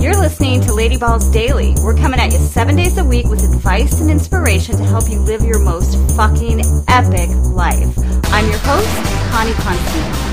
You're listening to Lady Balls Daily. We're coming at you seven days a week with advice and inspiration to help you live your most fucking epic life. I'm your host, Connie Constantine.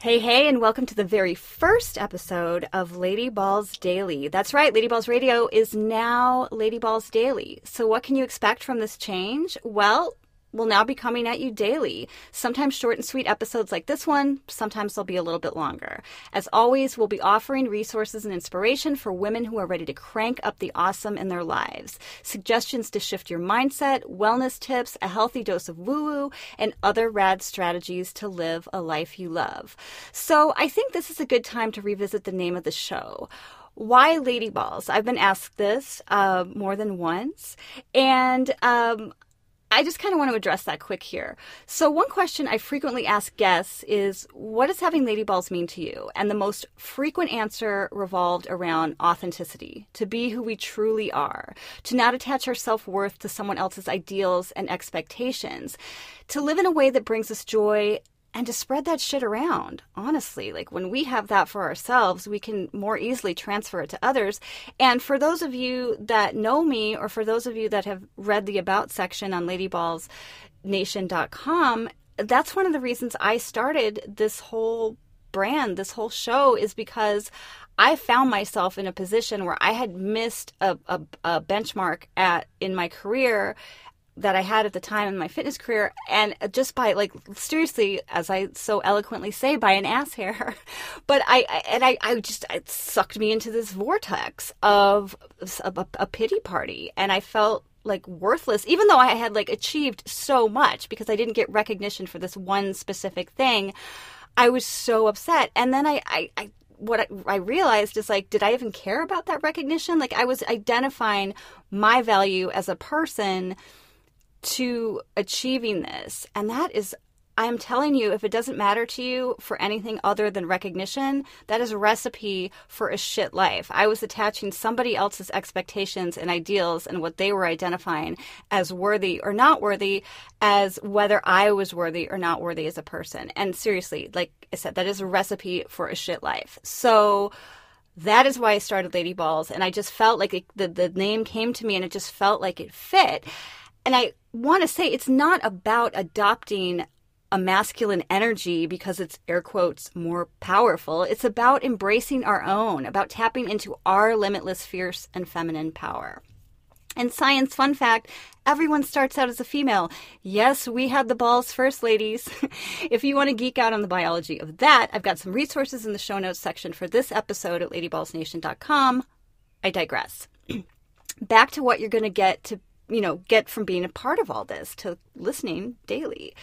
Hey, hey, and welcome to the very first episode of Lady Balls Daily. That's right, Lady Balls Radio is now Lady Balls Daily. So, what can you expect from this change? Well, will now be coming at you daily. Sometimes short and sweet episodes like this one, sometimes they'll be a little bit longer. As always, we'll be offering resources and inspiration for women who are ready to crank up the awesome in their lives. Suggestions to shift your mindset, wellness tips, a healthy dose of woo woo, and other rad strategies to live a life you love. So I think this is a good time to revisit the name of the show why lady balls? I've been asked this uh, more than once, and um, I just kind of want to address that quick here. So, one question I frequently ask guests is, What does having lady balls mean to you? And the most frequent answer revolved around authenticity, to be who we truly are, to not attach our self worth to someone else's ideals and expectations, to live in a way that brings us joy and to spread that shit around. Honestly, like when we have that for ourselves, we can more easily transfer it to others. And for those of you that know me, or for those of you that have read the About section on ladyballsnation.com, that's one of the reasons I started this whole brand, this whole show, is because I found myself in a position where I had missed a, a, a benchmark at in my career that I had at the time in my fitness career, and just by like seriously, as I so eloquently say, by an ass hair. But I, I and I, I just it sucked me into this vortex of a, a pity party, and I felt like worthless, even though I had like achieved so much because I didn't get recognition for this one specific thing. I was so upset, and then I, I, I what I, I, realized is like, did I even care about that recognition? Like, I was identifying my value as a person to achieving this. And that is, I'm telling you, if it doesn't matter to you for anything other than recognition, that is a recipe for a shit life. I was attaching somebody else's expectations and ideals and what they were identifying as worthy or not worthy as whether I was worthy or not worthy as a person. And seriously, like I said, that is a recipe for a shit life. So, that is why I started Lady Balls. And I just felt like it, the, the name came to me and it just felt like it fit. And I want to say it's not about adopting a masculine energy because it's air quotes more powerful. It's about embracing our own, about tapping into our limitless, fierce, and feminine power. And science fun fact everyone starts out as a female. Yes, we had the balls first, ladies. if you want to geek out on the biology of that, I've got some resources in the show notes section for this episode at ladyballsnation.com. I digress. Back to what you're going to get to you know, get from being a part of all this to listening daily.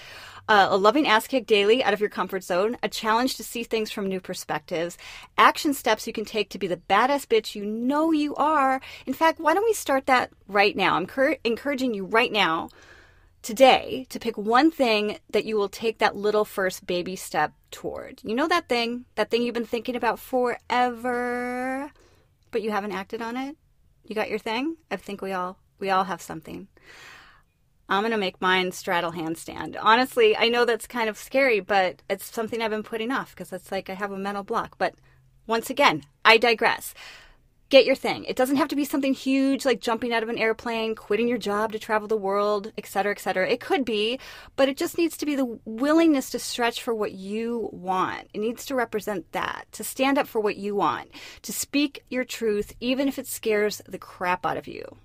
Uh, a loving ass kick daily out of your comfort zone, a challenge to see things from new perspectives, action steps you can take to be the badass bitch you know you are. In fact, why don't we start that right now? I'm cur- encouraging you right now, today, to pick one thing that you will take that little first baby step toward. You know that thing? That thing you've been thinking about forever, but you haven't acted on it? You got your thing? I think we all we all have something. I'm going to make mine straddle handstand. Honestly, I know that's kind of scary, but it's something I've been putting off because it's like I have a mental block. But once again, I digress. Get your thing. It doesn't have to be something huge like jumping out of an airplane, quitting your job to travel the world, etc., etc. It could be, but it just needs to be the willingness to stretch for what you want. It needs to represent that, to stand up for what you want, to speak your truth, even if it scares the crap out of you.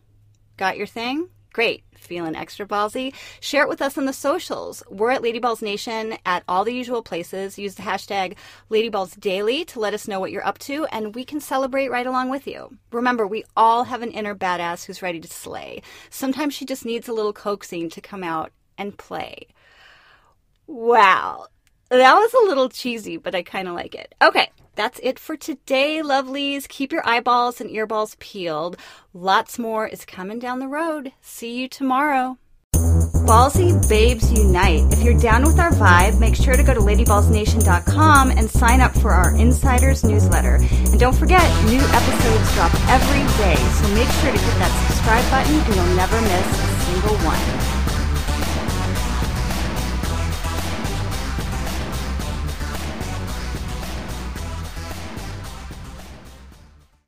Got your thing? Great. Feeling extra ballsy? Share it with us on the socials. We're at Ladyballs Nation at all the usual places. Use the hashtag LadyBallsDaily to let us know what you're up to, and we can celebrate right along with you. Remember, we all have an inner badass who's ready to slay. Sometimes she just needs a little coaxing to come out and play. Wow. That was a little cheesy, but I kind of like it. Okay, that's it for today, lovelies. Keep your eyeballs and earballs peeled. Lots more is coming down the road. See you tomorrow. Ballsy Babes Unite. If you're down with our vibe, make sure to go to ladyballsnation.com and sign up for our Insiders newsletter. And don't forget, new episodes drop every day, so make sure to hit that subscribe button and you'll never miss a single one.